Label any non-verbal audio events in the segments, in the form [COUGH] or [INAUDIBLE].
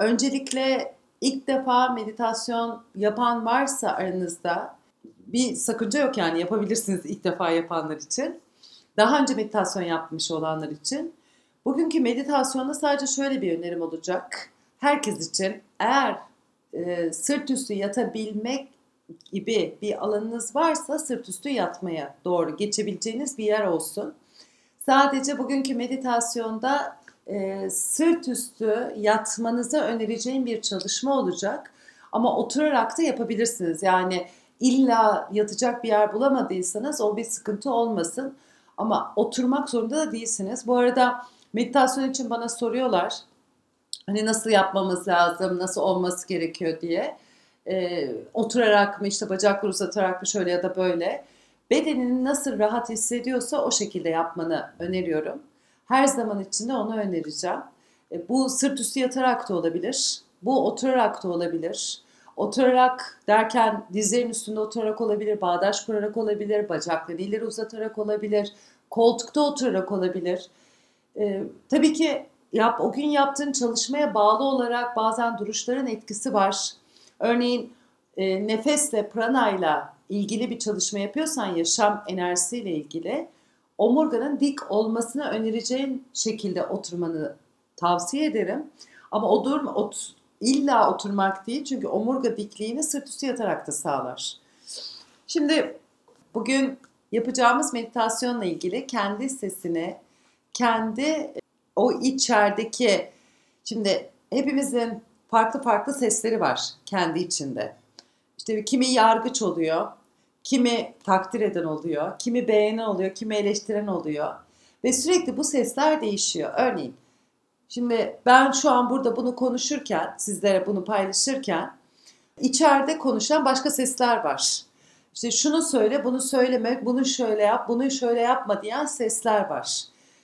Öncelikle ilk defa meditasyon yapan varsa aranızda bir sakınca yok yani yapabilirsiniz ilk defa yapanlar için. Daha önce meditasyon yapmış olanlar için. Bugünkü meditasyonda sadece şöyle bir önerim olacak. Herkes için eğer e, sırt üstü yatabilmek gibi bir alanınız varsa sırt üstü yatmaya doğru geçebileceğiniz bir yer olsun. Sadece bugünkü meditasyonda e, sırt üstü yatmanızı önereceğim bir çalışma olacak. Ama oturarak da yapabilirsiniz. Yani illa yatacak bir yer bulamadıysanız o bir sıkıntı olmasın. Ama oturmak zorunda da değilsiniz. Bu arada meditasyon için bana soruyorlar. Hani nasıl yapmamız lazım, nasıl olması gerekiyor diye. Ee, oturarak mı işte bacakları uzatarak mı şöyle ya da böyle. Bedenini nasıl rahat hissediyorsa o şekilde yapmanı öneriyorum. Her zaman içinde onu önereceğim. E, bu sırt üstü yatarak da olabilir. Bu oturarak da olabilir. Oturarak derken dizlerin üstünde oturarak olabilir, bağdaş kurarak olabilir, bacakları ileri uzatarak olabilir, koltukta oturarak olabilir. Ee, tabii ki yap, o gün yaptığın çalışmaya bağlı olarak bazen duruşların etkisi var. Örneğin e, nefesle, pranayla ilgili bir çalışma yapıyorsan yaşam enerjisiyle ilgili omurganın dik olmasını önereceğin şekilde oturmanı tavsiye ederim. Ama o durma, ot, illa oturmak değil çünkü omurga dikliğini sırt üstü yatarak da sağlar. Şimdi bugün yapacağımız meditasyonla ilgili kendi sesini, kendi o içerideki, şimdi hepimizin farklı farklı sesleri var kendi içinde. İşte kimi yargıç oluyor, kimi takdir eden oluyor, kimi beğenen oluyor, kimi eleştiren oluyor. Ve sürekli bu sesler değişiyor. Örneğin Şimdi ben şu an burada bunu konuşurken, sizlere bunu paylaşırken içeride konuşan başka sesler var. İşte şunu söyle, bunu söyleme, bunu şöyle yap, bunu şöyle yapma diyen sesler var.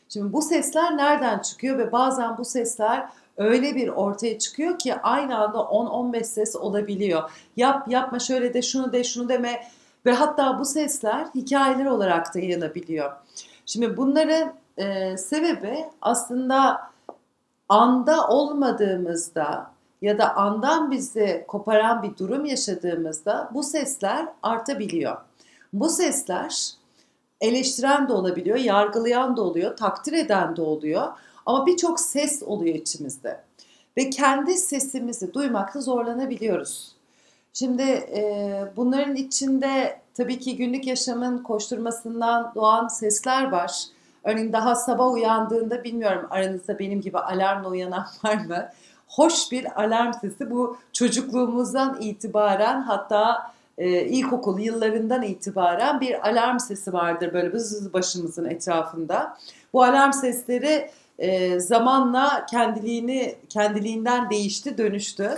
Şimdi bu sesler nereden çıkıyor ve bazen bu sesler öyle bir ortaya çıkıyor ki aynı anda 10-15 ses olabiliyor. Yap, yapma, şöyle de, şunu de, şunu deme ve hatta bu sesler hikayeler olarak da yayılabiliyor. Şimdi bunların e, sebebi aslında anda olmadığımızda ya da andan bizi koparan bir durum yaşadığımızda bu sesler artabiliyor. Bu sesler eleştiren de olabiliyor, yargılayan da oluyor, takdir eden de oluyor ama birçok ses oluyor içimizde. Ve kendi sesimizi duymakta zorlanabiliyoruz. Şimdi e, bunların içinde tabii ki günlük yaşamın koşturmasından doğan sesler var. Örneğin daha sabah uyandığında bilmiyorum aranızda benim gibi alarmla uyanan [LAUGHS] var mı? Hoş bir alarm sesi bu çocukluğumuzdan itibaren hatta e, ilkokul yıllarından itibaren bir alarm sesi vardır böyle bız başımızın etrafında. Bu alarm sesleri e, zamanla kendiliğini kendiliğinden değişti, dönüştü.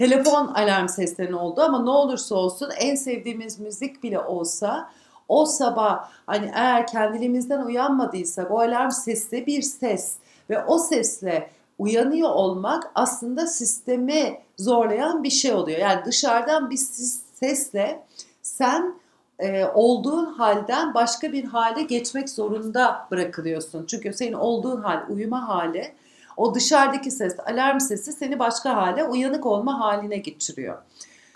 Telefon alarm sesleri oldu ama ne olursa olsun en sevdiğimiz müzik bile olsa o sabah hani eğer kendiliğimizden uyanmadıysak o alarm sesi bir ses ve o sesle uyanıyor olmak aslında sistemi zorlayan bir şey oluyor. Yani dışarıdan bir sesle sen e, olduğun halden başka bir hale geçmek zorunda bırakılıyorsun. Çünkü senin olduğun hal, uyuma hali, o dışarıdaki ses, alarm sesi seni başka hale, uyanık olma haline geçiriyor.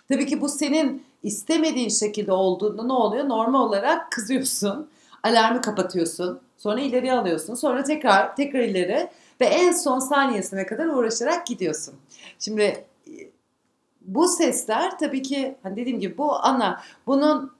Tabii ki bu senin istemediğin şekilde olduğunda ne oluyor? Normal olarak kızıyorsun, alarmı kapatıyorsun, sonra ileri alıyorsun, sonra tekrar tekrar ileri ve en son saniyesine kadar uğraşarak gidiyorsun. Şimdi bu sesler tabii ki hani dediğim gibi bu ana bunun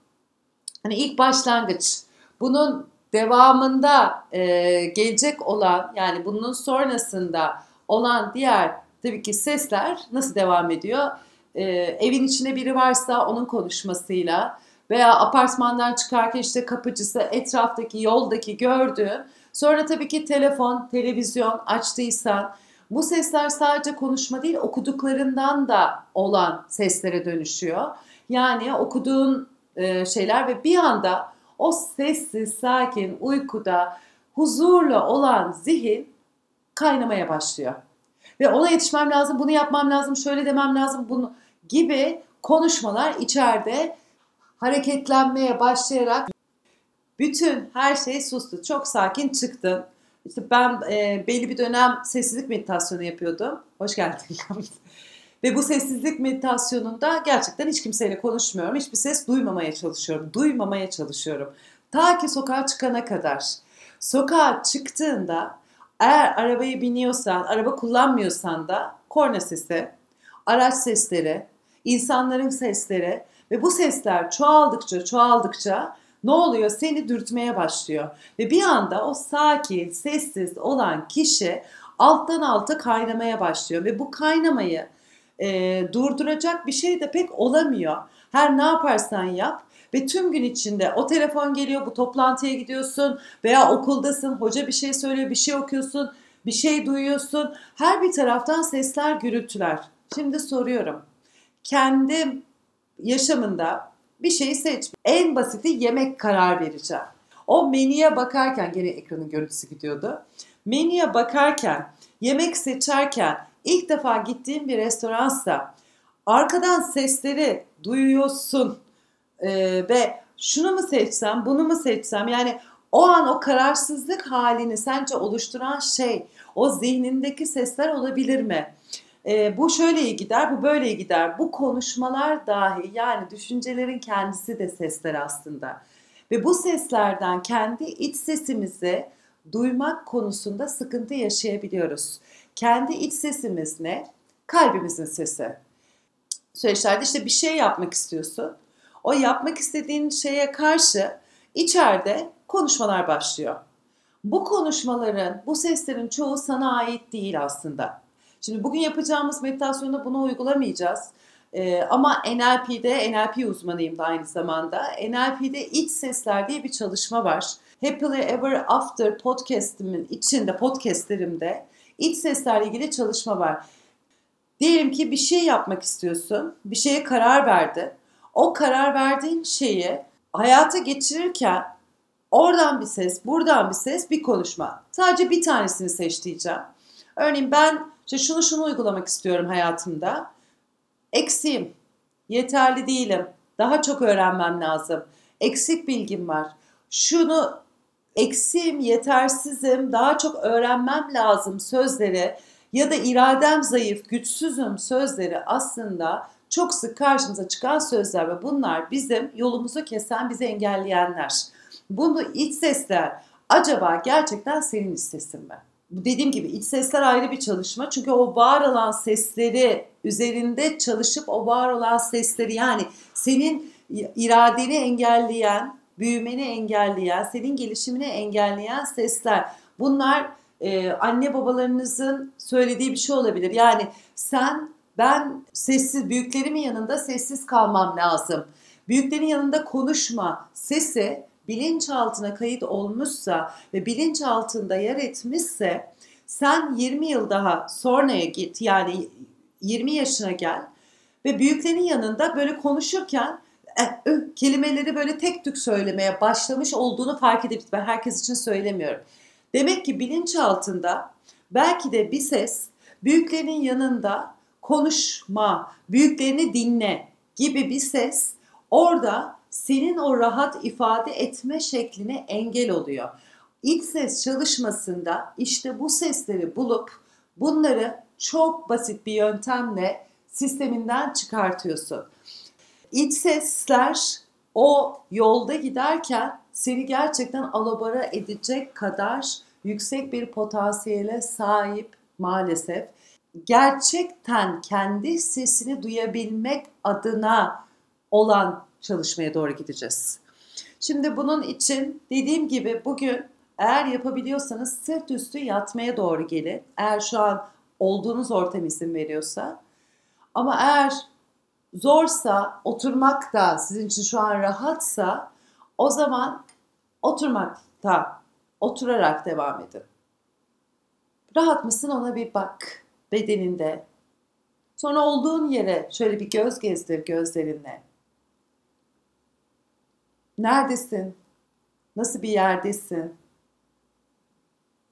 hani ilk başlangıç bunun devamında e, gelecek olan yani bunun sonrasında olan diğer tabii ki sesler nasıl devam ediyor? e, evin içinde biri varsa onun konuşmasıyla veya apartmandan çıkarken işte kapıcısı etraftaki yoldaki gördüğün sonra tabii ki telefon, televizyon açtıysan bu sesler sadece konuşma değil okuduklarından da olan seslere dönüşüyor. Yani okuduğun e, şeyler ve bir anda o sessiz, sakin, uykuda, huzurla olan zihin kaynamaya başlıyor. Ve ona yetişmem lazım, bunu yapmam lazım, şöyle demem lazım, bunu gibi konuşmalar içeride hareketlenmeye başlayarak bütün her şey sustu. Çok sakin çıktın İşte ben e, belli bir dönem sessizlik meditasyonu yapıyordum. Hoş geldin. [LAUGHS] Ve bu sessizlik meditasyonunda gerçekten hiç kimseyle konuşmuyorum. Hiçbir ses duymamaya çalışıyorum. Duymamaya çalışıyorum. Ta ki sokağa çıkana kadar. Sokağa çıktığında eğer arabaya biniyorsan, araba kullanmıyorsan da korna sesi, araç sesleri, insanların sesleri ve bu sesler çoğaldıkça çoğaldıkça ne oluyor? Seni dürtmeye başlıyor. Ve bir anda o sakin, sessiz olan kişi alttan alta kaynamaya başlıyor. Ve bu kaynamayı e, durduracak bir şey de pek olamıyor. Her ne yaparsan yap ve tüm gün içinde o telefon geliyor, bu toplantıya gidiyorsun veya okuldasın, hoca bir şey söylüyor, bir şey okuyorsun, bir şey duyuyorsun. Her bir taraftan sesler, gürültüler. Şimdi soruyorum. Kendi yaşamında bir şeyi seç. En basiti yemek karar vereceğim. O menüye bakarken gene ekranın görüntüsü gidiyordu. Menüye bakarken, yemek seçerken ilk defa gittiğim bir restoransa arkadan sesleri duyuyorsun ee, ve şunu mu seçsem, bunu mu seçsem yani o an o kararsızlık halini sence oluşturan şey o zihnindeki sesler olabilir mi? E, bu şöyle iyi gider, bu böyle iyi gider. Bu konuşmalar dahi yani düşüncelerin kendisi de sesler aslında. Ve bu seslerden kendi iç sesimizi duymak konusunda sıkıntı yaşayabiliyoruz. Kendi iç sesimiz ne? Kalbimizin sesi. Süreçlerde işte bir şey yapmak istiyorsun. O yapmak istediğin şeye karşı içeride konuşmalar başlıyor. Bu konuşmaların, bu seslerin çoğu sana ait değil aslında. Şimdi bugün yapacağımız meditasyonda bunu uygulamayacağız. Ee, ama NLP'de, NLP uzmanıyım da aynı zamanda. NLP'de iç sesler diye bir çalışma var. Happily Ever After podcast'imin içinde, podcastlerimde iç seslerle ilgili çalışma var. Diyelim ki bir şey yapmak istiyorsun, bir şeye karar verdin. O karar verdiğin şeyi hayata geçirirken oradan bir ses, buradan bir ses, bir konuşma. Sadece bir tanesini seç diyeceğim. Örneğin ben işte şunu şunu uygulamak istiyorum hayatımda. Eksiğim, yeterli değilim, daha çok öğrenmem lazım, eksik bilgim var. Şunu eksiğim, yetersizim, daha çok öğrenmem lazım sözleri ya da iradem zayıf, güçsüzüm sözleri aslında çok sık karşımıza çıkan sözler ve bunlar bizim yolumuzu kesen, bizi engelleyenler. Bunu iç sesler acaba gerçekten senin iç sesin mi? dediğim gibi iç sesler ayrı bir çalışma. Çünkü o var olan sesleri üzerinde çalışıp o var olan sesleri yani senin iradeni engelleyen, büyümeni engelleyen, senin gelişimini engelleyen sesler. Bunlar e, anne babalarınızın söylediği bir şey olabilir. Yani sen ben sessiz büyüklerimin yanında sessiz kalmam lazım. Büyüklerin yanında konuşma sesi bilinçaltına kayıt olmuşsa ve bilinçaltında yer etmişse sen 20 yıl daha sonraya git yani 20 yaşına gel ve büyüklerin yanında böyle konuşurken e, ö, kelimeleri böyle tek tük söylemeye başlamış olduğunu fark edip ben herkes için söylemiyorum. Demek ki bilinçaltında belki de bir ses büyüklerin yanında konuşma, büyüklerini dinle gibi bir ses orada senin o rahat ifade etme şekline engel oluyor. İç ses çalışmasında işte bu sesleri bulup bunları çok basit bir yöntemle sisteminden çıkartıyorsun. İç sesler o yolda giderken seni gerçekten alabora edecek kadar yüksek bir potansiyele sahip maalesef. Gerçekten kendi sesini duyabilmek adına olan çalışmaya doğru gideceğiz. Şimdi bunun için dediğim gibi bugün eğer yapabiliyorsanız sırt üstü yatmaya doğru gelin. Eğer şu an olduğunuz ortam izin veriyorsa. Ama eğer zorsa, oturmak da sizin için şu an rahatsa o zaman oturmakta, oturarak devam edin. Rahat mısın ona bir bak bedeninde. Sonra olduğun yere şöyle bir göz gezdir gözlerinle. Neredesin? Nasıl bir yerdesin?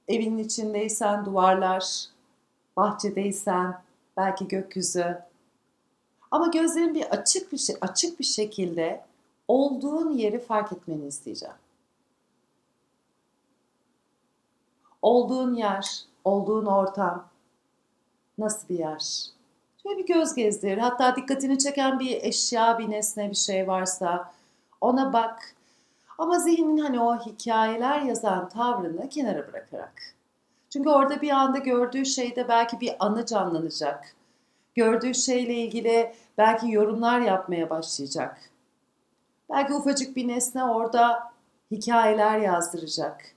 Evinin içindeysen duvarlar, bahçedeysen belki gökyüzü. Ama gözlerin bir açık bir şey, açık bir şekilde olduğun yeri fark etmeni isteyeceğim. olduğun yer, olduğun ortam nasıl bir yer? Şöyle bir göz gezdir. Hatta dikkatini çeken bir eşya, bir nesne, bir şey varsa ona bak. Ama zihnin hani o hikayeler yazan tavrını kenara bırakarak. Çünkü orada bir anda gördüğü şeyde belki bir anı canlanacak. Gördüğü şeyle ilgili belki yorumlar yapmaya başlayacak. Belki ufacık bir nesne orada hikayeler yazdıracak.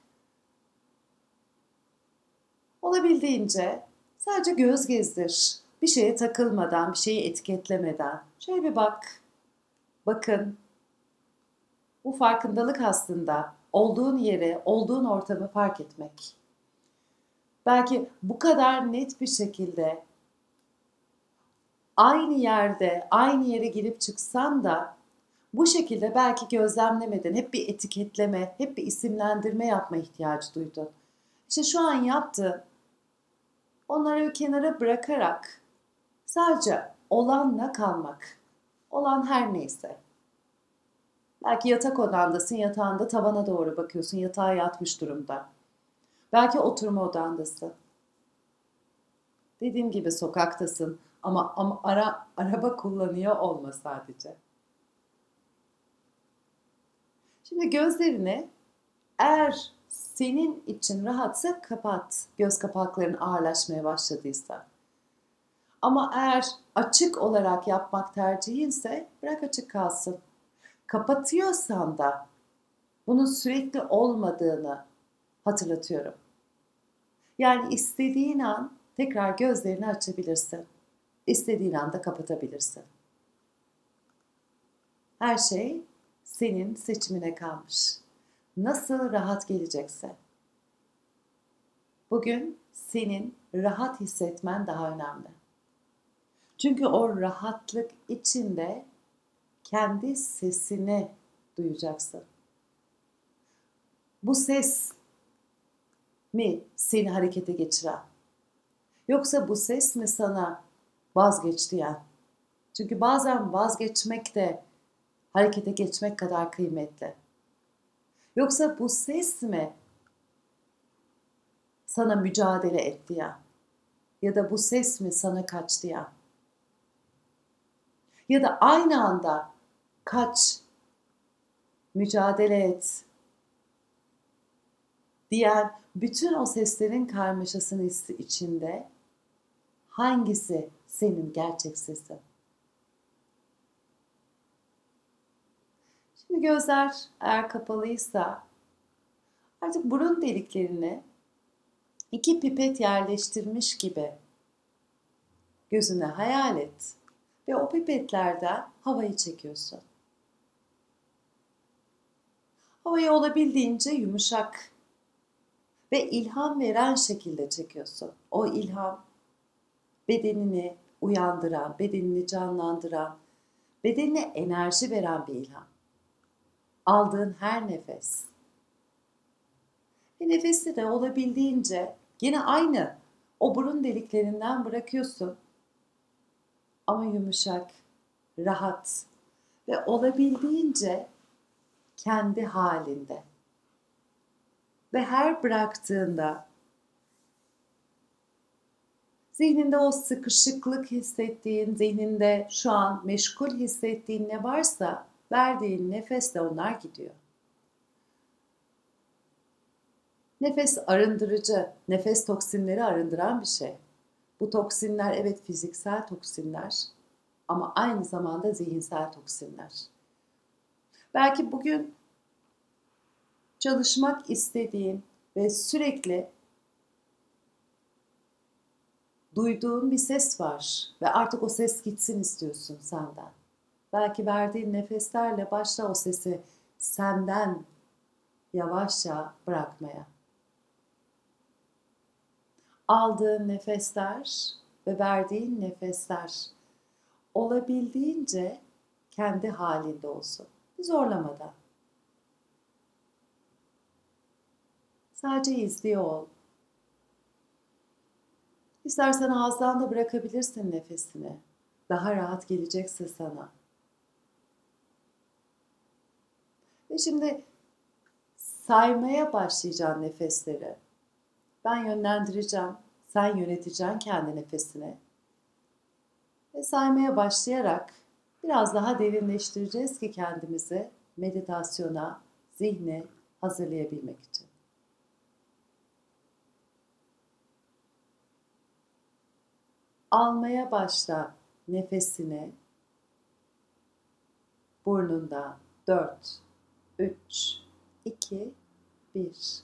Olabildiğince sadece göz gezdir. Bir şeye takılmadan, bir şeyi etiketlemeden. Şöyle bir bak. Bakın. Bu farkındalık aslında olduğun yeri, olduğun ortamı fark etmek. Belki bu kadar net bir şekilde aynı yerde, aynı yere girip çıksan da bu şekilde belki gözlemlemeden hep bir etiketleme, hep bir isimlendirme yapma ihtiyacı duydun. İşte şu an yaptığın onları kenara bırakarak sadece olanla kalmak. Olan her neyse. Belki yatak odandasın, yatağında tavana doğru bakıyorsun, yatağa yatmış durumda. Belki oturma odandasın. Dediğim gibi sokaktasın ama, ama ara, araba kullanıyor olma sadece. Şimdi gözlerini eğer senin için rahatsa kapat. Göz kapakların ağırlaşmaya başladıysa. Ama eğer açık olarak yapmak tercihinse bırak açık kalsın. Kapatıyorsan da bunun sürekli olmadığını hatırlatıyorum. Yani istediğin an tekrar gözlerini açabilirsin. İstediğin anda kapatabilirsin. Her şey senin seçimine kalmış. Nasıl rahat gelecekse. Bugün senin rahat hissetmen daha önemli. Çünkü o rahatlık içinde kendi sesini duyacaksın. Bu ses mi seni harekete geçiren? Yoksa bu ses mi sana vazgeç diyen? Çünkü bazen vazgeçmek de harekete geçmek kadar kıymetli. Yoksa bu ses mi sana mücadele et diyen? Ya da bu ses mi sana kaç diyen? Ya da aynı anda kaç, mücadele et diyen bütün o seslerin karmaşasının içinde hangisi senin gerçek sesin? Şimdi gözler eğer kapalıysa artık burun deliklerini iki pipet yerleştirmiş gibi gözüne hayal et ve o pipetlerden havayı çekiyorsun. Havayı olabildiğince yumuşak ve ilham veren şekilde çekiyorsun. O ilham bedenini uyandıran, bedenini canlandıran, bedenine enerji veren bir ilham. Aldığın her nefes. Ve nefesi de olabildiğince yine aynı o burun deliklerinden bırakıyorsun. Ama yumuşak, rahat ve olabildiğince kendi halinde. Ve her bıraktığında zihninde o sıkışıklık hissettiğin, zihninde şu an meşgul hissettiğin ne varsa verdiğin nefesle onlar gidiyor. Nefes arındırıcı, nefes toksinleri arındıran bir şey. Bu toksinler evet fiziksel toksinler ama aynı zamanda zihinsel toksinler. Belki bugün çalışmak istediğin ve sürekli duyduğun bir ses var ve artık o ses gitsin istiyorsun senden. Belki verdiğin nefeslerle başla o sesi senden yavaşça bırakmaya. Aldığın nefesler ve verdiğin nefesler olabildiğince kendi halinde olsun. Zorlamadan. Sadece izliyor ol. İstersen ağızdan da bırakabilirsin nefesini. Daha rahat gelecekse sana. Ve şimdi saymaya başlayacaksın nefesleri. Ben yönlendireceğim. Sen yöneteceksin kendi nefesini. Ve saymaya başlayarak biraz daha derinleştireceğiz ki kendimizi meditasyona, zihni hazırlayabilmek için. Almaya başla nefesini burnundan 4, 3, 2, 1.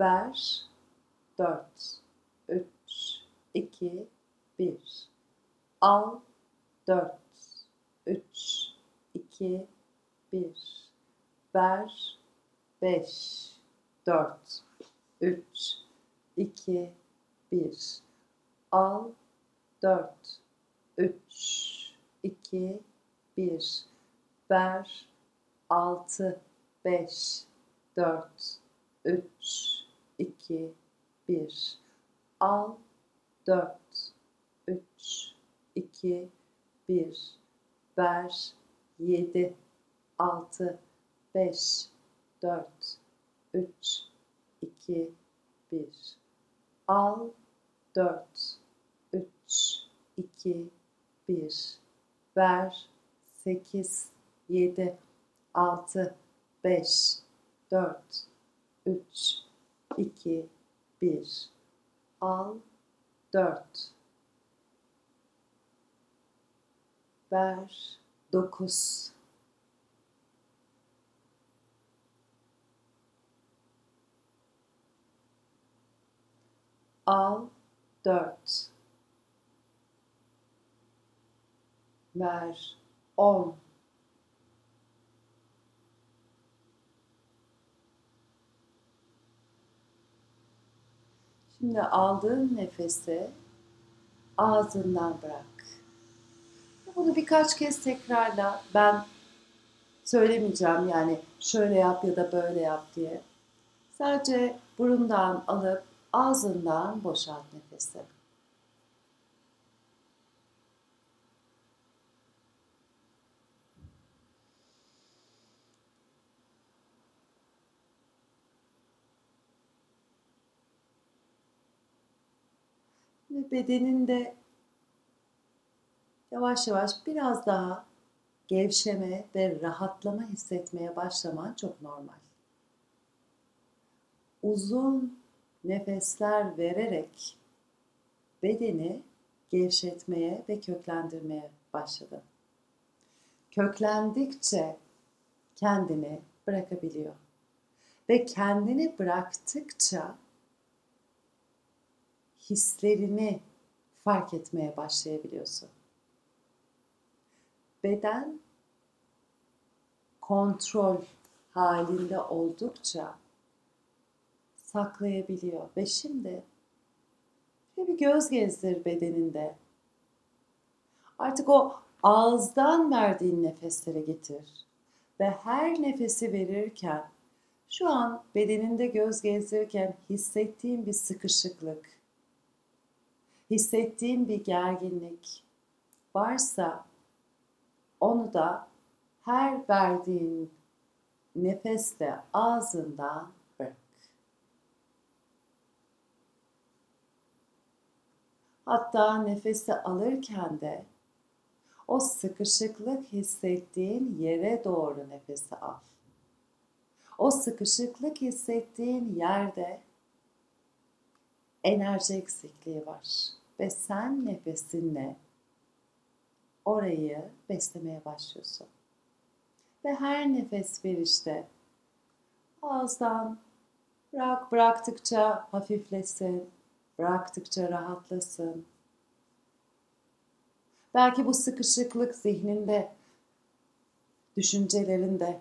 Ver 4, 3, 2, 1. Al 4, 3, 2, 1. Ver 5, 4, 3, 2, 1. Al 4, 3, 2, 1. Ver 6, 5, 4, 3, 2, 1. Al 4, 3, 2, 1. Ver 7, 6, 5, 4, 3, 2, 1. Al 4, 3, 2, 1. Ver 8, 7, 6, 5, 4, 3, 2, 1. Al 4. Ver 9. Al 4. Ver 10. Şimdi aldığın nefesi ağzından bırak. Bunu birkaç kez tekrarla. Ben söylemeyeceğim yani şöyle yap ya da böyle yap diye. Sadece burundan alıp ağzından boşalt nefesi. Ve bedeninde yavaş yavaş biraz daha gevşeme ve rahatlama hissetmeye başlaman çok normal. Uzun nefesler vererek bedeni gevşetmeye ve köklendirmeye başladın. Köklendikçe kendini bırakabiliyor. Ve kendini bıraktıkça hislerini fark etmeye başlayabiliyorsun. Beden kontrol halinde oldukça saklayabiliyor ve şimdi bir göz gezdir bedeninde. Artık o ağızdan verdiğin nefeslere getir ve her nefesi verirken şu an bedeninde göz gezdirirken hissettiğin bir sıkışıklık, hissettiğin bir gerginlik varsa onu da her verdiğin nefeste ağzından bırak. Hatta nefesi alırken de o sıkışıklık hissettiğin yere doğru nefesi al. O sıkışıklık hissettiğin yerde enerji eksikliği var ve sen nefesinle orayı beslemeye başlıyorsun. Ve her nefes verişte ağızdan bırak bıraktıkça hafiflesin, bıraktıkça rahatlasın. Belki bu sıkışıklık zihninde, düşüncelerinde.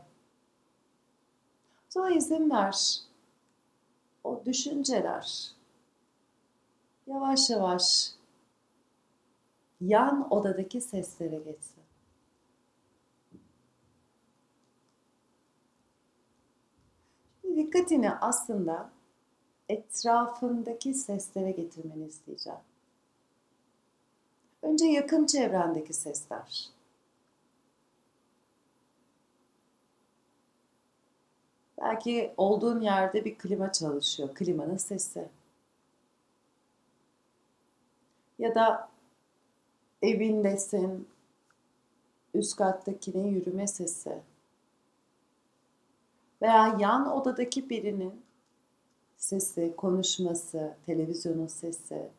Sonra izin ver. O düşünceler yavaş yavaş yan odadaki seslere geçsin. dikkatini aslında etrafındaki seslere getirmeni isteyeceğim. Önce yakın çevrendeki sesler. Belki olduğun yerde bir klima çalışıyor, klimanın sesi. Ya da evindesin, üst kattakinin yürüme sesi veya yan odadaki birinin sesi, konuşması, televizyonun sesi,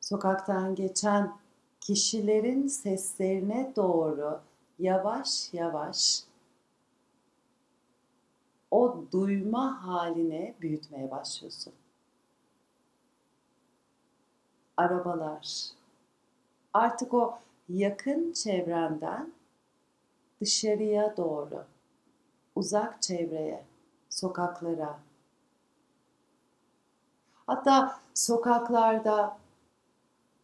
sokaktan geçen kişilerin seslerine doğru yavaş yavaş o duyma haline büyütmeye başlıyorsun. Arabalar. Artık o yakın çevrenden dışarıya doğru, uzak çevreye, sokaklara. Hatta sokaklarda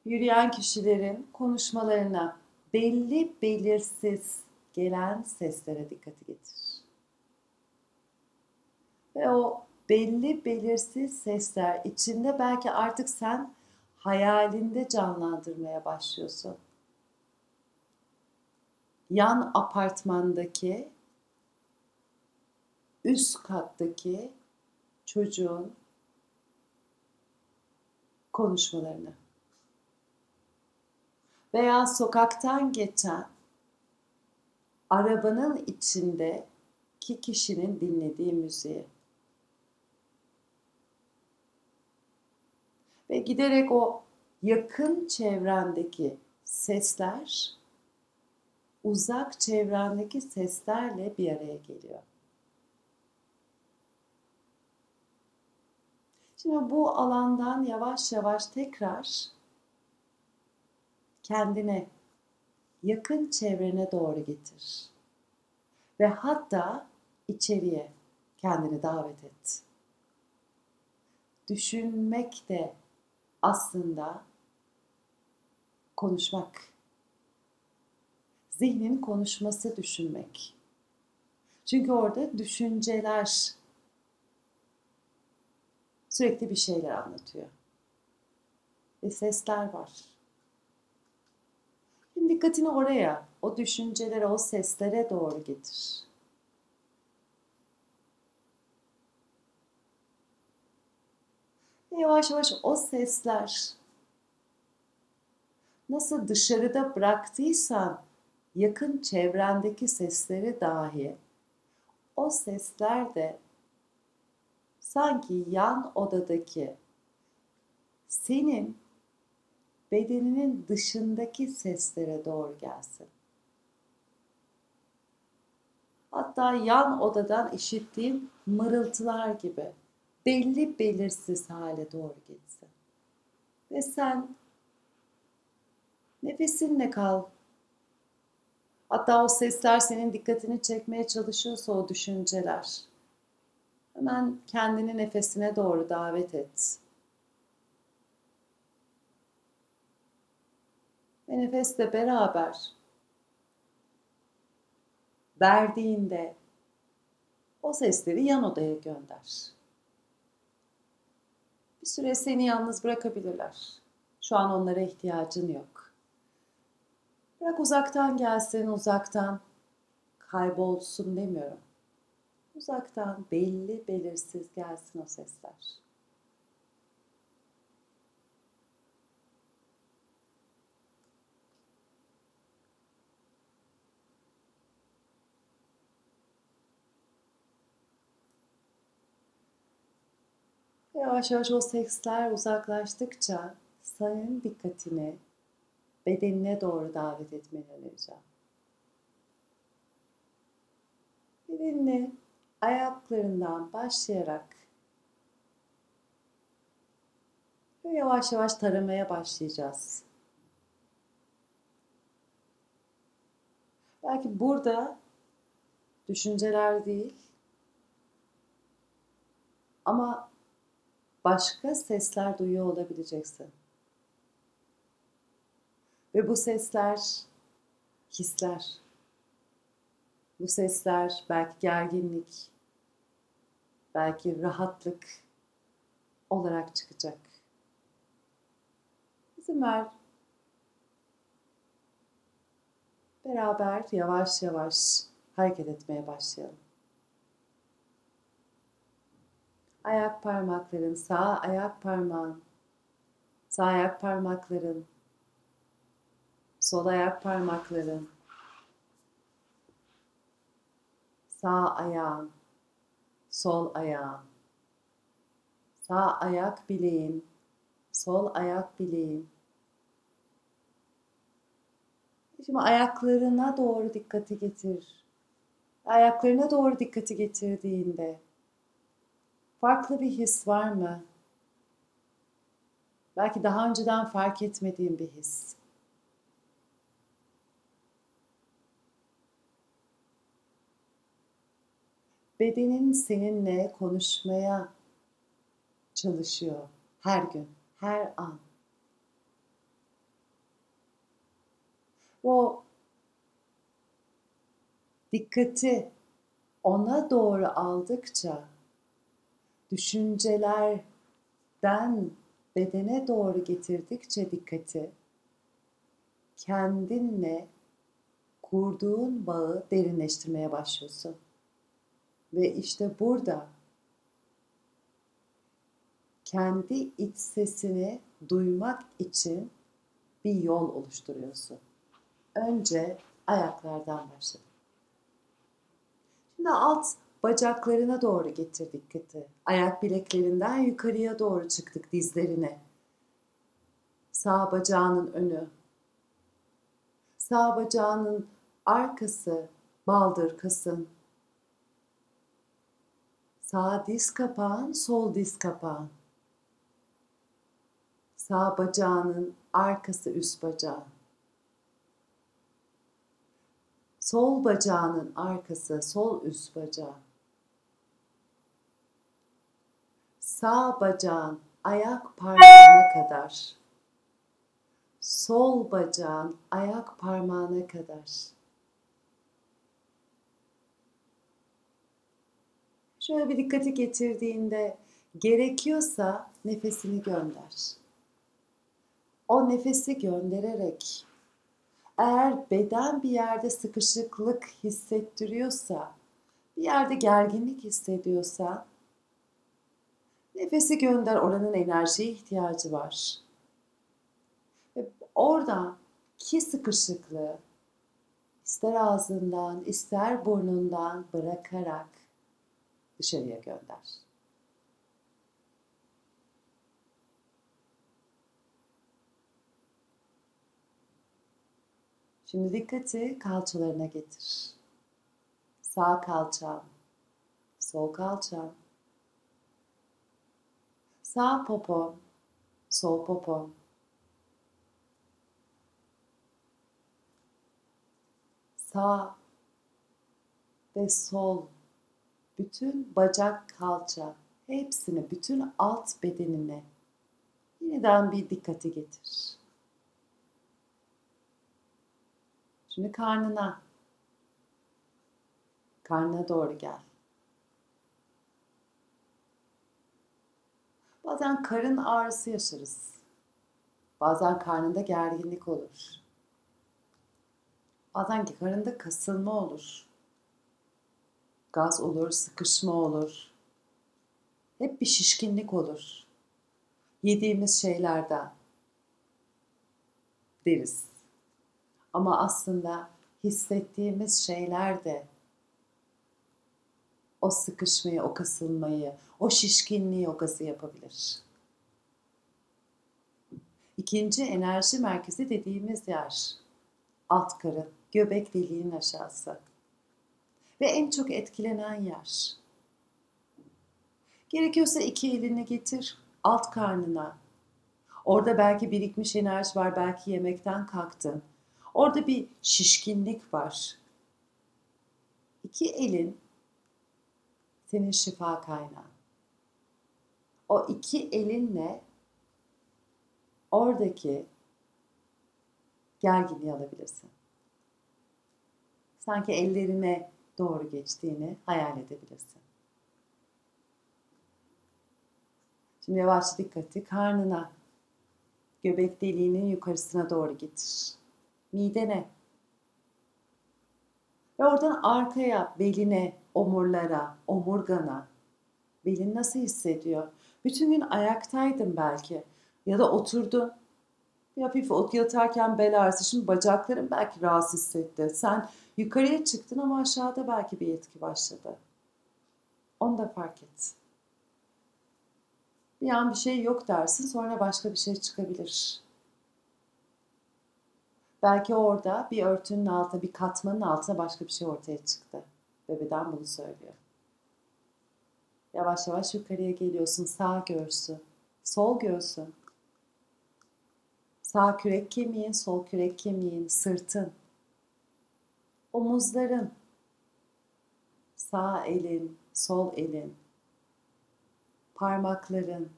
yürüyen kişilerin konuşmalarına belli belirsiz gelen seslere dikkati getir. Ve o belli belirsiz sesler içinde belki artık sen hayalinde canlandırmaya başlıyorsun. Yan apartmandaki üst kattaki çocuğun konuşmalarını veya sokaktan geçen arabanın içindeki kişinin dinlediği müziği. Ve giderek o yakın çevrendeki sesler uzak çevrendeki seslerle bir araya geliyor. Şimdi bu alandan yavaş yavaş tekrar kendine yakın çevrene doğru getir. Ve hatta içeriye kendini davet et. Düşünmek de aslında konuşmak. Zihnin konuşması düşünmek. Çünkü orada düşünceler sürekli bir şeyler anlatıyor. Ve sesler var. Şimdi dikkatini oraya, o düşüncelere, o seslere doğru getir. Ve yavaş yavaş o sesler nasıl dışarıda bıraktıysan yakın çevrendeki sesleri dahi o sesler de sanki yan odadaki senin bedeninin dışındaki seslere doğru gelsin. Hatta yan odadan işittiğin mırıltılar gibi belli belirsiz hale doğru gitsin. Ve sen nefesinle kal. Hatta o sesler senin dikkatini çekmeye çalışıyorsa o düşünceler. Hemen kendini nefesine doğru davet et. Ve nefesle beraber verdiğinde o sesleri yan odaya gönder. Bir süre seni yalnız bırakabilirler. Şu an onlara ihtiyacın yok. Bırak uzaktan gelsin, uzaktan kaybolsun demiyorum. Uzaktan belli belirsiz gelsin o sesler. Yavaş yavaş o sesler uzaklaştıkça senin dikkatini bedenine doğru davet etmeni önereceğim. Bedenini ayaklarından başlayarak yavaş yavaş taramaya başlayacağız. Belki burada düşünceler değil ama başka sesler duyuyor olabileceksin. Ve bu sesler hisler. Bu sesler belki gerginlik, belki rahatlık olarak çıkacak. İzin ver. Beraber yavaş yavaş hareket etmeye başlayalım. Ayak parmakların, sağ ayak parmağın, sağ ayak parmakların, sol ayak parmakların, sağ ayağın, sol ayağın, sağ ayak bileğin, sol ayak bileğin. Şimdi ayaklarına doğru dikkati getir. Ayaklarına doğru dikkati getirdiğinde farklı bir his var mı? Belki daha önceden fark etmediğin bir his. Bedenin seninle konuşmaya çalışıyor her gün, her an. O dikkati ona doğru aldıkça düşüncelerden bedene doğru getirdikçe dikkati kendinle kurduğun bağı derinleştirmeye başlıyorsun. Ve işte burada kendi iç sesini duymak için bir yol oluşturuyorsun. Önce ayaklardan başladık. Şimdi alt bacaklarına doğru getir dikkati. Ayak bileklerinden yukarıya doğru çıktık dizlerine. Sağ bacağının önü. Sağ bacağının arkası baldır kasın. Sağ diz kapağın, sol diz kapağın. Sağ bacağının arkası üst bacağın. Sol bacağının arkası, sol üst bacağı. Sağ bacağın ayak parmağına kadar. Sol bacağın ayak parmağına kadar. Şöyle bir dikkati getirdiğinde gerekiyorsa nefesini gönder. O nefesi göndererek eğer beden bir yerde sıkışıklık hissettiriyorsa, bir yerde gerginlik hissediyorsa nefesi gönder oranın enerjiye ihtiyacı var. Ve orada ki sıkışıklığı ister ağzından ister burnundan bırakarak dışarıya gönder. Şimdi dikkati kalçalarına getir. Sağ kalçan, sol kalçan, sağ popon, sol popon. Sağ ve sol bütün bacak kalça hepsini bütün alt bedenine yeniden bir dikkati getir. Şimdi karnına. Karnına doğru gel. Bazen karın ağrısı yaşarız. Bazen karnında gerginlik olur. Bazen ki karında kasılma olur. Gaz olur, sıkışma olur. Hep bir şişkinlik olur. Yediğimiz şeylerden deriz. Ama aslında hissettiğimiz şeyler de o sıkışmayı, o kasılmayı, o şişkinliği, o yapabilir. İkinci enerji merkezi dediğimiz yer alt karın, göbek deliğinin aşağısı. Ve en çok etkilenen yer. Gerekiyorsa iki elini getir alt karnına. Orada belki birikmiş enerji var, belki yemekten kalktın Orada bir şişkinlik var. İki elin senin şifa kaynağın. O iki elinle oradaki gerginliği alabilirsin. Sanki ellerine doğru geçtiğini hayal edebilirsin. Şimdi yavaşça dikkati karnına, göbek deliğinin yukarısına doğru getir midene ve oradan arkaya, beline, omurlara, omurgana Belin nasıl hissediyor? Bütün gün ayaktaydın belki ya da oturdun. Bir hafif ot yatarken bel ağrısı. Şimdi bacakların belki rahatsız hissetti. Sen yukarıya çıktın ama aşağıda belki bir etki başladı. Onu da fark et. Bir an bir şey yok dersin sonra başka bir şey çıkabilir. Belki orada bir örtünün altında, bir katmanın altında başka bir şey ortaya çıktı. Ve beden bunu söylüyor. Yavaş yavaş yukarıya geliyorsun. Sağ göğsü, sol göğsün. Sağ kürek kemiğin, sol kürek kemiğin, sırtın. Omuzların. Sağ elin, sol elin. Parmakların,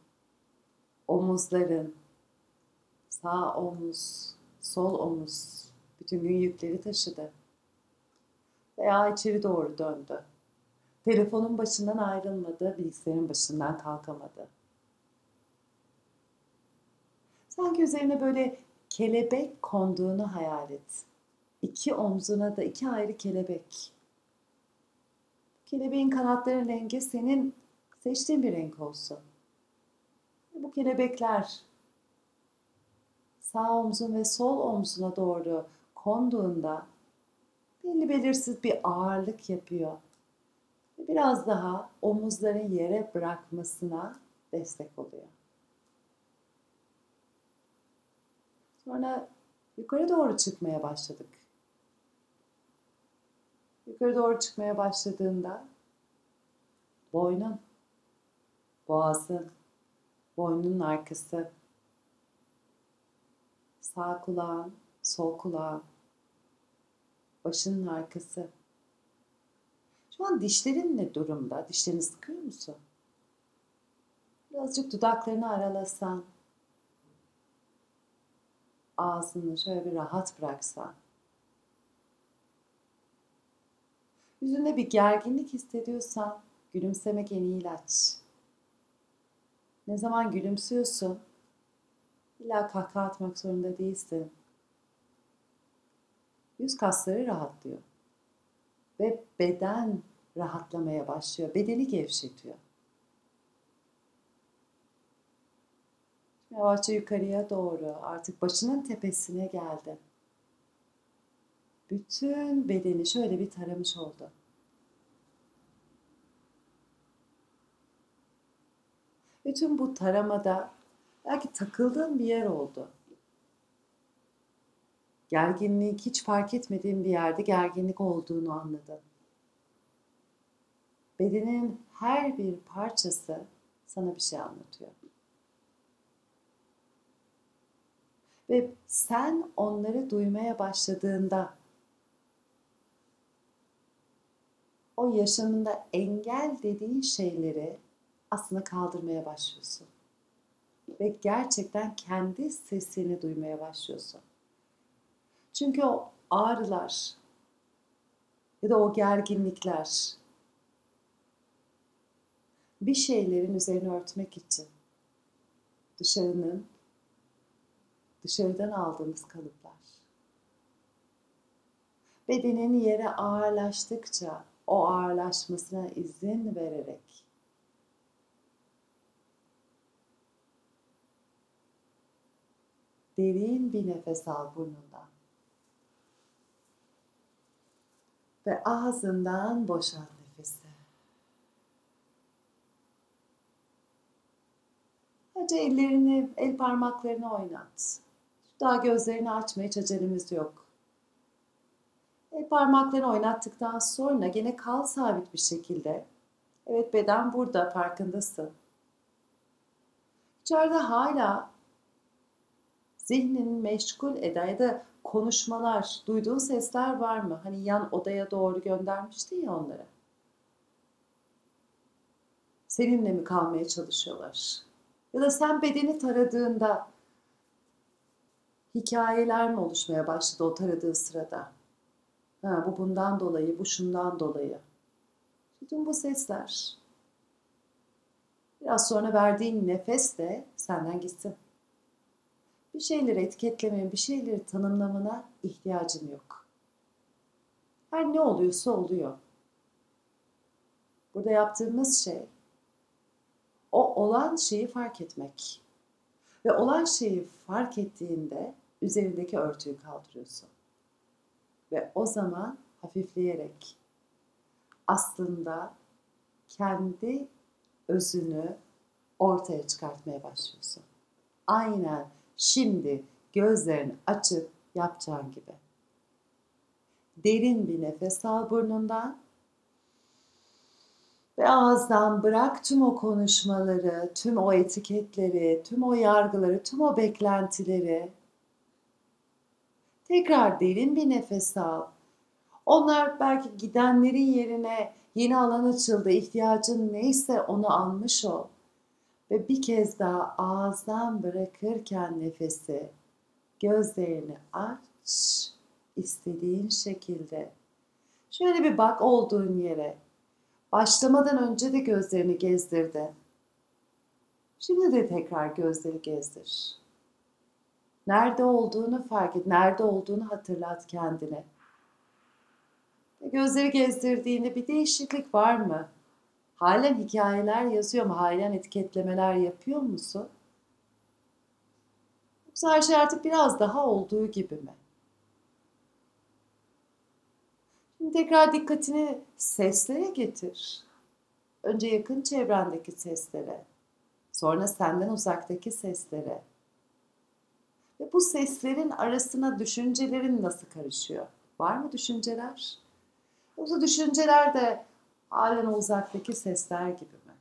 omuzların. Sağ omuz, sol omuz. Bütün gün yükleri taşıdı. Veya içeri doğru döndü. Telefonun başından ayrılmadı, bilgisayarın başından kalkamadı. Sanki üzerine böyle kelebek konduğunu hayal et. İki omzuna da iki ayrı kelebek. Kelebeğin kanatlarının rengi senin seçtiğin bir renk olsun. Bu kelebekler sağ omzun ve sol omzuna doğru konduğunda belli belirsiz bir ağırlık yapıyor. Biraz daha omuzların yere bırakmasına destek oluyor. Sonra yukarı doğru çıkmaya başladık. Yukarı doğru çıkmaya başladığında boynun, boğazın, boynunun arkası, sağ kulağın, sol kulağın, başının arkası. Şu an dişlerin ne durumda? Dişlerini sıkıyor musun? Birazcık dudaklarını aralasan, ağzını şöyle bir rahat bıraksan. Yüzünde bir gerginlik hissediyorsan gülümsemek en iyi ilaç. Ne zaman gülümsüyorsun, illa kahkaha atmak zorunda değilsin. Yüz kasları rahatlıyor. Ve beden rahatlamaya başlıyor. Bedeni gevşetiyor. Yavaşça yukarıya doğru artık başının tepesine geldi. Bütün bedeni şöyle bir taramış oldu. Bütün bu taramada belki takıldığın bir yer oldu. Gerginlik hiç fark etmediğin bir yerde gerginlik olduğunu anladın. Bedenin her bir parçası sana bir şey anlatıyor. Ve sen onları duymaya başladığında o yaşamında engel dediğin şeyleri aslında kaldırmaya başlıyorsun. Ve gerçekten kendi sesini duymaya başlıyorsun. Çünkü o ağrılar ya da o gerginlikler bir şeylerin üzerine örtmek için dışarının dışarıdan aldığımız kalıplar. Bedenin yere ağırlaştıkça o ağırlaşmasına izin vererek derin bir nefes al burnundan. Ve ağzından boşalt nefesi. Sadece ellerini, el parmaklarını oynat. Daha gözlerini açma hiç acelemiz yok. El parmaklarını oynattıktan sonra gene kal sabit bir şekilde. Evet beden burada farkındasın. İçeride hala zihnin meşgul eden ya da konuşmalar, duyduğun sesler var mı? Hani yan odaya doğru göndermiştin ya onları. Seninle mi kalmaya çalışıyorlar? Ya da sen bedeni taradığında hikayeler mi oluşmaya başladı o taradığı sırada? Ha, bu bundan dolayı, bu şundan dolayı. Bütün bu sesler. Biraz sonra verdiğin nefes de senden gitsin. Bir şeyleri etiketlemeye, bir şeyleri tanımlamana ihtiyacın yok. Her ne oluyorsa oluyor. Burada yaptığımız şey olan şeyi fark etmek. Ve olan şeyi fark ettiğinde üzerindeki örtüyü kaldırıyorsun. Ve o zaman hafifleyerek aslında kendi özünü ortaya çıkartmaya başlıyorsun. Aynen şimdi gözlerini açıp yapacağın gibi. Derin bir nefes al burnundan ve ağızdan bırak tüm o konuşmaları, tüm o etiketleri, tüm o yargıları, tüm o beklentileri. Tekrar derin bir nefes al. Onlar belki gidenlerin yerine yeni alan açıldı, ihtiyacın neyse onu almış ol. Ve bir kez daha ağızdan bırakırken nefesi gözlerini aç istediğin şekilde. Şöyle bir bak olduğun yere. Başlamadan önce de gözlerini gezdirdi. Şimdi de tekrar gözleri gezdir. Nerede olduğunu fark et, nerede olduğunu hatırlat kendine. Gözleri gezdirdiğinde bir değişiklik var mı? Halen hikayeler yazıyor mu? Halen etiketlemeler yapıyor musun? Yoksa her şey artık biraz daha olduğu gibi mi? Şimdi tekrar dikkatini seslere getir. Önce yakın çevrendeki seslere, sonra senden uzaktaki seslere. Ve bu seslerin arasına düşüncelerin nasıl karışıyor? Var mı düşünceler? Yoksa düşünceler de halen uzaktaki sesler gibi mi?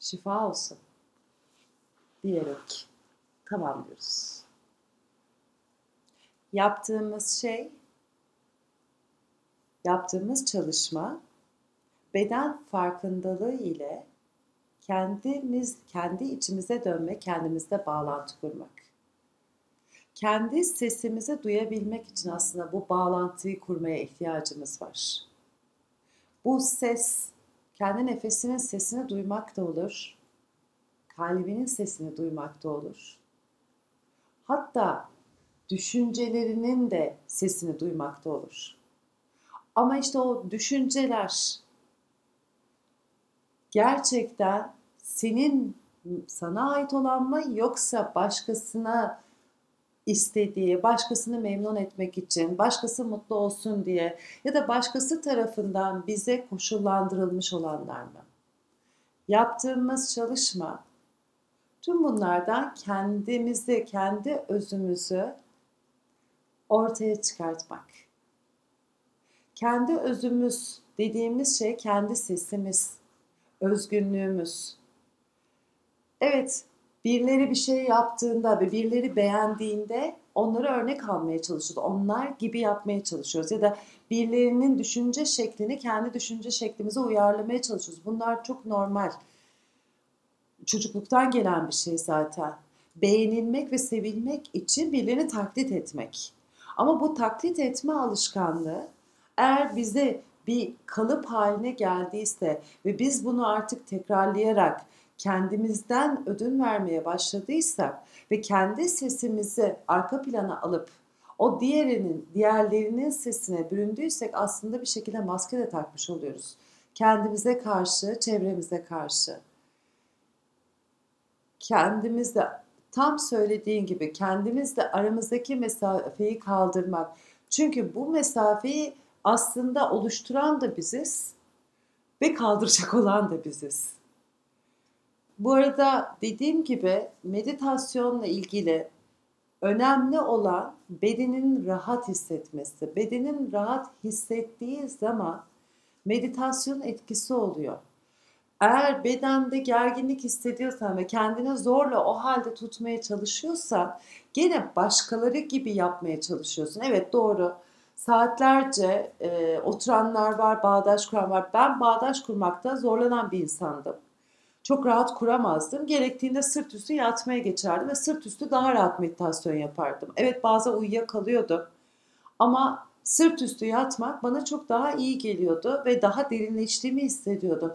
Şifa olsun diyerek tamamlıyoruz. Yaptığımız şey, yaptığımız çalışma beden farkındalığı ile kendimiz kendi içimize dönme, kendimizde bağlantı kurmak. Kendi sesimizi duyabilmek için aslında bu bağlantıyı kurmaya ihtiyacımız var. Bu ses kendi nefesinin sesini duymak da olur. Kalbinin sesini duymak da olur. Hatta düşüncelerinin de sesini duymak da olur. Ama işte o düşünceler gerçekten senin sana ait olan mı yoksa başkasına istediği, başkasını memnun etmek için, başkası mutlu olsun diye ya da başkası tarafından bize koşullandırılmış olanlar mı? Yaptığımız çalışma tüm bunlardan kendimizi, kendi özümüzü ortaya çıkartmak. Kendi özümüz dediğimiz şey kendi sesimiz, özgünlüğümüz. Evet, birileri bir şey yaptığında ve birileri beğendiğinde onları örnek almaya çalışıyoruz. Onlar gibi yapmaya çalışıyoruz. Ya da birilerinin düşünce şeklini kendi düşünce şeklimize uyarlamaya çalışıyoruz. Bunlar çok normal. Çocukluktan gelen bir şey zaten. Beğenilmek ve sevilmek için birilerini taklit etmek. Ama bu taklit etme alışkanlığı eğer bize bir kalıp haline geldiyse ve biz bunu artık tekrarlayarak kendimizden ödün vermeye başladıysak ve kendi sesimizi arka plana alıp o diğerinin, diğerlerinin sesine büründüysek aslında bir şekilde maske de takmış oluyoruz. Kendimize karşı, çevremize karşı. Kendimizde tam söylediğin gibi kendimizle aramızdaki mesafeyi kaldırmak. Çünkü bu mesafeyi aslında oluşturan da biziz ve kaldıracak olan da biziz. Bu arada dediğim gibi meditasyonla ilgili önemli olan bedenin rahat hissetmesi. Bedenin rahat hissettiği zaman meditasyon etkisi oluyor. Eğer bedende gerginlik hissediyorsan ve kendini zorla o halde tutmaya çalışıyorsan gene başkaları gibi yapmaya çalışıyorsun. Evet doğru saatlerce e, oturanlar var, bağdaş kuran var. Ben bağdaş kurmakta zorlanan bir insandım. Çok rahat kuramazdım. Gerektiğinde sırt üstü yatmaya geçerdim ve sırt üstü daha rahat meditasyon yapardım. Evet bazen uyuyakalıyordum. Ama sırt üstü yatmak bana çok daha iyi geliyordu ve daha derinleştiğimi hissediyordum.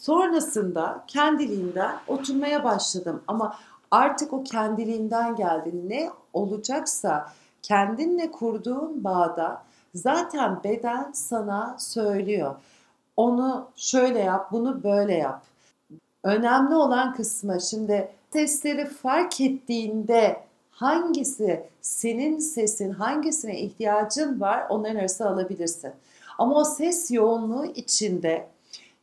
Sonrasında kendiliğinden oturmaya başladım ama artık o kendiliğinden geldi. Ne olacaksa kendinle kurduğun bağda zaten beden sana söylüyor. onu şöyle yap, bunu böyle yap. Önemli olan kısmı şimdi sesleri fark ettiğinde hangisi senin sesin, hangisine ihtiyacın var onların arasında alabilirsin. Ama o ses yoğunluğu içinde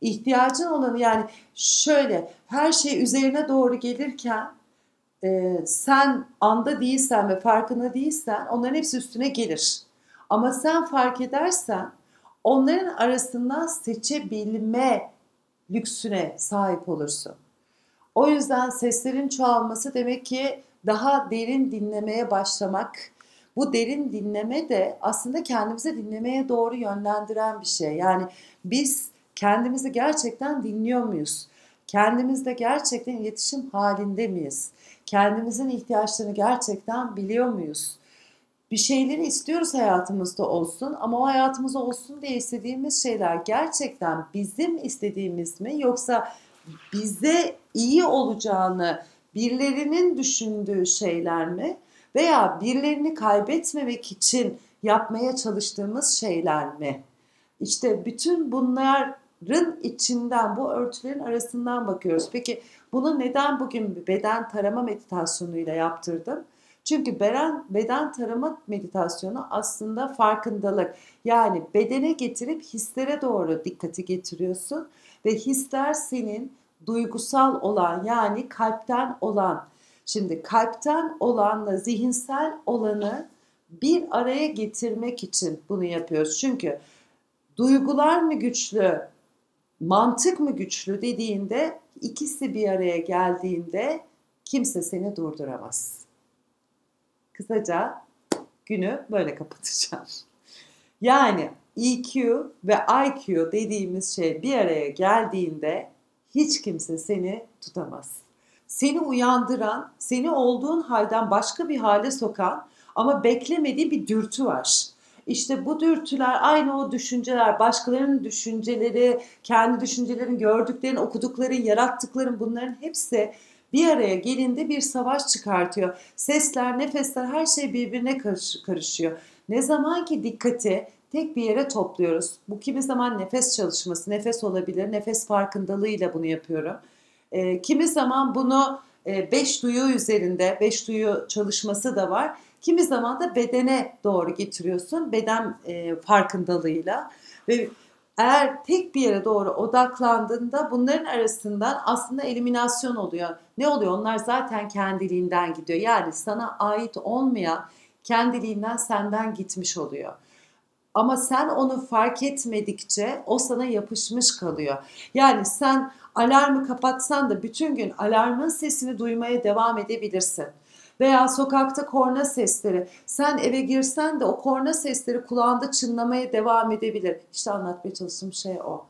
ihtiyacın olanı yani şöyle her şey üzerine doğru gelirken e, sen anda değilsen ve farkında değilsen onların hepsi üstüne gelir. Ama sen fark edersen onların arasından seçebilme lüksüne sahip olursun. O yüzden seslerin çoğalması demek ki daha derin dinlemeye başlamak. Bu derin dinleme de aslında kendimizi dinlemeye doğru yönlendiren bir şey. Yani biz kendimizi gerçekten dinliyor muyuz? Kendimizle gerçekten iletişim halinde miyiz? Kendimizin ihtiyaçlarını gerçekten biliyor muyuz? Bir şeyleri istiyoruz hayatımızda olsun ama o hayatımızda olsun diye istediğimiz şeyler gerçekten bizim istediğimiz mi yoksa bize iyi olacağını birilerinin düşündüğü şeyler mi veya birilerini kaybetmemek için yapmaya çalıştığımız şeyler mi? İşte bütün bunların içinden, bu örtülerin arasından bakıyoruz. Peki bunu neden bugün beden tarama meditasyonuyla yaptırdım? Çünkü beden, beden tarama meditasyonu aslında farkındalık. Yani bedene getirip hislere doğru dikkati getiriyorsun ve hisler senin duygusal olan yani kalpten olan. Şimdi kalpten olanla zihinsel olanı bir araya getirmek için bunu yapıyoruz. Çünkü duygular mı güçlü, mantık mı güçlü dediğinde ikisi bir araya geldiğinde kimse seni durduramaz. Kısaca günü böyle kapatacağım. Yani EQ ve IQ dediğimiz şey bir araya geldiğinde hiç kimse seni tutamaz. Seni uyandıran, seni olduğun halden başka bir hale sokan ama beklemediği bir dürtü var. İşte bu dürtüler aynı o düşünceler, başkalarının düşünceleri, kendi düşüncelerin, gördüklerin, okudukların, yarattıkların bunların hepsi bir araya gelinde bir savaş çıkartıyor. Sesler, nefesler her şey birbirine karışıyor. Ne zaman ki dikkati tek bir yere topluyoruz. Bu kimi zaman nefes çalışması, nefes olabilir, nefes farkındalığıyla bunu yapıyorum. E, kimi zaman bunu e, beş duyu üzerinde, beş duyu çalışması da var. Kimi zaman da bedene doğru getiriyorsun, beden e, farkındalığıyla. Ve eğer tek bir yere doğru odaklandığında bunların arasından aslında eliminasyon oluyor. Ne oluyor? Onlar zaten kendiliğinden gidiyor. Yani sana ait olmayan kendiliğinden senden gitmiş oluyor. Ama sen onu fark etmedikçe o sana yapışmış kalıyor. Yani sen alarmı kapatsan da bütün gün alarmın sesini duymaya devam edebilirsin. Veya sokakta korna sesleri. Sen eve girsen de o korna sesleri kulağında çınlamaya devam edebilir. İşte anlatmaya çalıştığım şey o.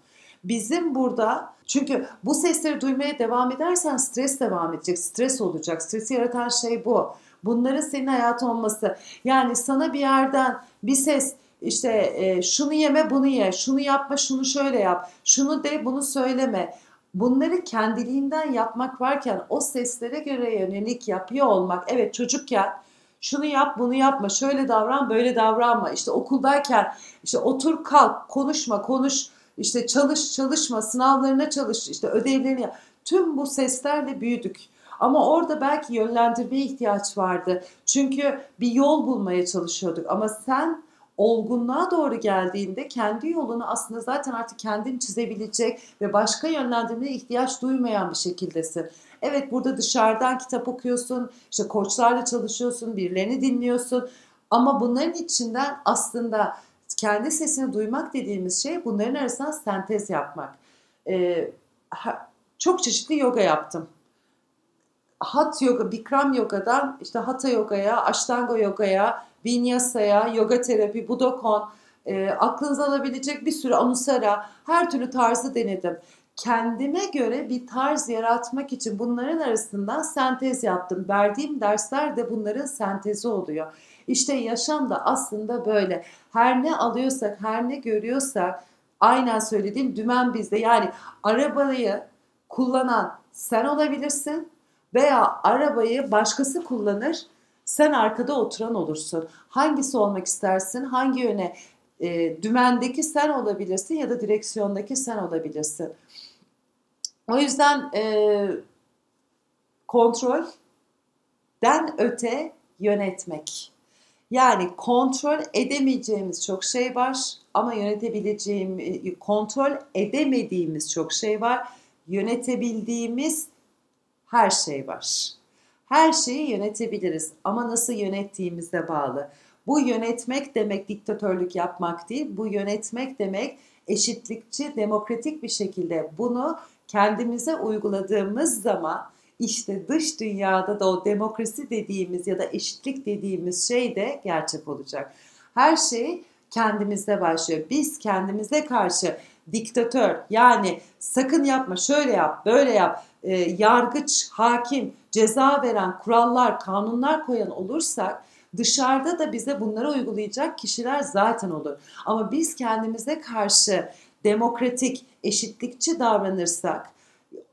Bizim burada çünkü bu sesleri duymaya devam edersen stres devam edecek, stres olacak. Stresi yaratan şey bu. Bunların senin hayatın olması. Yani sana bir yerden bir ses işte e, şunu yeme bunu ye, şunu yapma şunu şöyle yap, şunu de bunu söyleme. Bunları kendiliğinden yapmak varken o seslere göre yönelik yapıyor olmak. Evet çocukken şunu yap bunu yapma şöyle davran böyle davranma işte okuldayken işte otur kalk konuşma konuş işte çalış çalışma sınavlarına çalış işte ödevlerini yap. Tüm bu seslerle büyüdük. Ama orada belki yönlendirmeye ihtiyaç vardı. Çünkü bir yol bulmaya çalışıyorduk. Ama sen olgunluğa doğru geldiğinde kendi yolunu aslında zaten artık kendin çizebilecek ve başka yönlendirmeye ihtiyaç duymayan bir şekildesin. Evet burada dışarıdan kitap okuyorsun, işte koçlarla çalışıyorsun, birilerini dinliyorsun ama bunların içinden aslında kendi sesini duymak dediğimiz şey bunların arasında sentez yapmak. Ee, çok çeşitli yoga yaptım. Hat yoga, Bikram yogadan işte Hatha yogaya, Ashtanga yogaya, Vinyasa'ya, yoga terapi, Budokon, e, aklınıza alabilecek bir sürü anusara, her türlü tarzı denedim. Kendime göre bir tarz yaratmak için bunların arasından sentez yaptım. Verdiğim dersler de bunların sentezi oluyor. İşte yaşam da aslında böyle. Her ne alıyorsak, her ne görüyorsak aynen söylediğim dümen bizde. Yani arabayı kullanan sen olabilirsin veya arabayı başkası kullanır sen arkada oturan olursun. Hangisi olmak istersin? Hangi yöne E, dümendeki sen olabilirsin ya da direksiyondaki sen olabilirsin. O yüzden e, kontrolden öte yönetmek. Yani kontrol edemeyeceğimiz çok şey var ama yönetebileceğim, kontrol edemediğimiz çok şey var. Yönetebildiğimiz her şey var. Her şeyi yönetebiliriz ama nasıl yönettiğimize bağlı. Bu yönetmek demek diktatörlük yapmak değil. Bu yönetmek demek eşitlikçi, demokratik bir şekilde bunu kendimize uyguladığımız zaman işte dış dünyada da o demokrasi dediğimiz ya da eşitlik dediğimiz şey de gerçek olacak. Her şey kendimizde başlıyor. Biz kendimize karşı diktatör yani sakın yapma şöyle yap böyle yap e, yargıç, hakim, ceza veren kurallar, kanunlar koyan olursak dışarıda da bize bunları uygulayacak kişiler zaten olur. Ama biz kendimize karşı demokratik, eşitlikçi davranırsak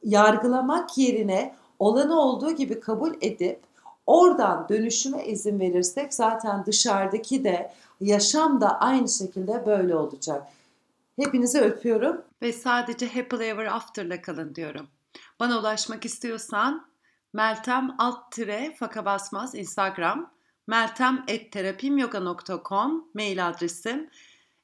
yargılamak yerine olanı olduğu gibi kabul edip oradan dönüşüme izin verirsek zaten dışarıdaki de yaşam da aynı şekilde böyle olacak. Hepinizi öpüyorum. Ve sadece happily ever after'la kalın diyorum. Bana ulaşmak istiyorsan Meltem alt tire faka basmaz Instagram, meltem meltem.terapimyoga.com mail adresim.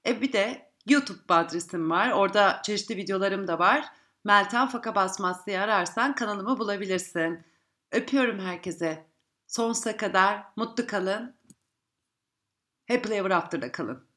E bir de YouTube adresim var. Orada çeşitli videolarım da var. Meltem Faka Basmaz diye ararsan kanalımı bulabilirsin. Öpüyorum herkese. Sonsuza kadar mutlu kalın. Happily Ever After'da kalın.